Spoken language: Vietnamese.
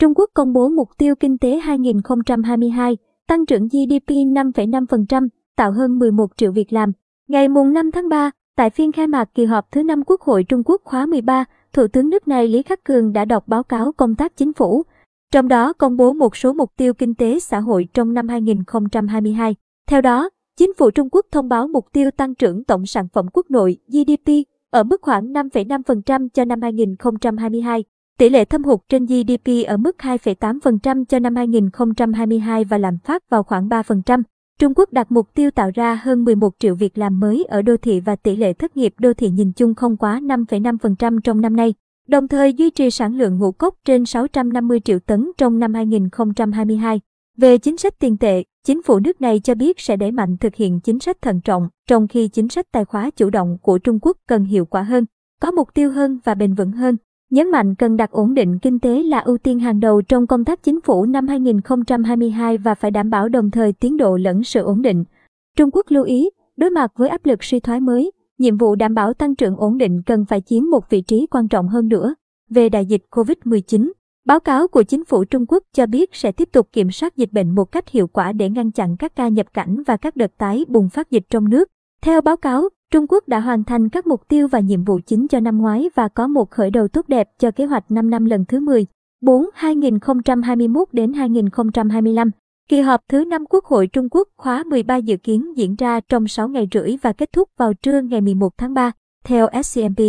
Trung Quốc công bố mục tiêu kinh tế 2022, tăng trưởng GDP 5,5%, tạo hơn 11 triệu việc làm. Ngày mùng 5 tháng 3, tại phiên khai mạc kỳ họp thứ 5 Quốc hội Trung Quốc khóa 13, Thủ tướng nước này Lý Khắc Cường đã đọc báo cáo công tác chính phủ, trong đó công bố một số mục tiêu kinh tế xã hội trong năm 2022. Theo đó, chính phủ Trung Quốc thông báo mục tiêu tăng trưởng tổng sản phẩm quốc nội GDP ở mức khoảng 5,5% cho năm 2022. Tỷ lệ thâm hụt trên GDP ở mức 2,8% cho năm 2022 và lạm phát vào khoảng 3%. Trung Quốc đặt mục tiêu tạo ra hơn 11 triệu việc làm mới ở đô thị và tỷ lệ thất nghiệp đô thị nhìn chung không quá 5,5% trong năm nay, đồng thời duy trì sản lượng ngũ cốc trên 650 triệu tấn trong năm 2022. Về chính sách tiền tệ, chính phủ nước này cho biết sẽ đẩy mạnh thực hiện chính sách thận trọng, trong khi chính sách tài khóa chủ động của Trung Quốc cần hiệu quả hơn, có mục tiêu hơn và bền vững hơn. Nhấn mạnh cần đặt ổn định kinh tế là ưu tiên hàng đầu trong công tác chính phủ năm 2022 và phải đảm bảo đồng thời tiến độ lẫn sự ổn định. Trung Quốc lưu ý, đối mặt với áp lực suy thoái mới, nhiệm vụ đảm bảo tăng trưởng ổn định cần phải chiếm một vị trí quan trọng hơn nữa. Về đại dịch COVID-19, báo cáo của chính phủ Trung Quốc cho biết sẽ tiếp tục kiểm soát dịch bệnh một cách hiệu quả để ngăn chặn các ca nhập cảnh và các đợt tái bùng phát dịch trong nước. Theo báo cáo, Trung Quốc đã hoàn thành các mục tiêu và nhiệm vụ chính cho năm ngoái và có một khởi đầu tốt đẹp cho kế hoạch 5 năm lần thứ 10, 4 2021 đến 2025. Kỳ họp thứ 5 Quốc hội Trung Quốc khóa 13 dự kiến diễn ra trong 6 ngày rưỡi và kết thúc vào trưa ngày 11 tháng 3, theo SCMP.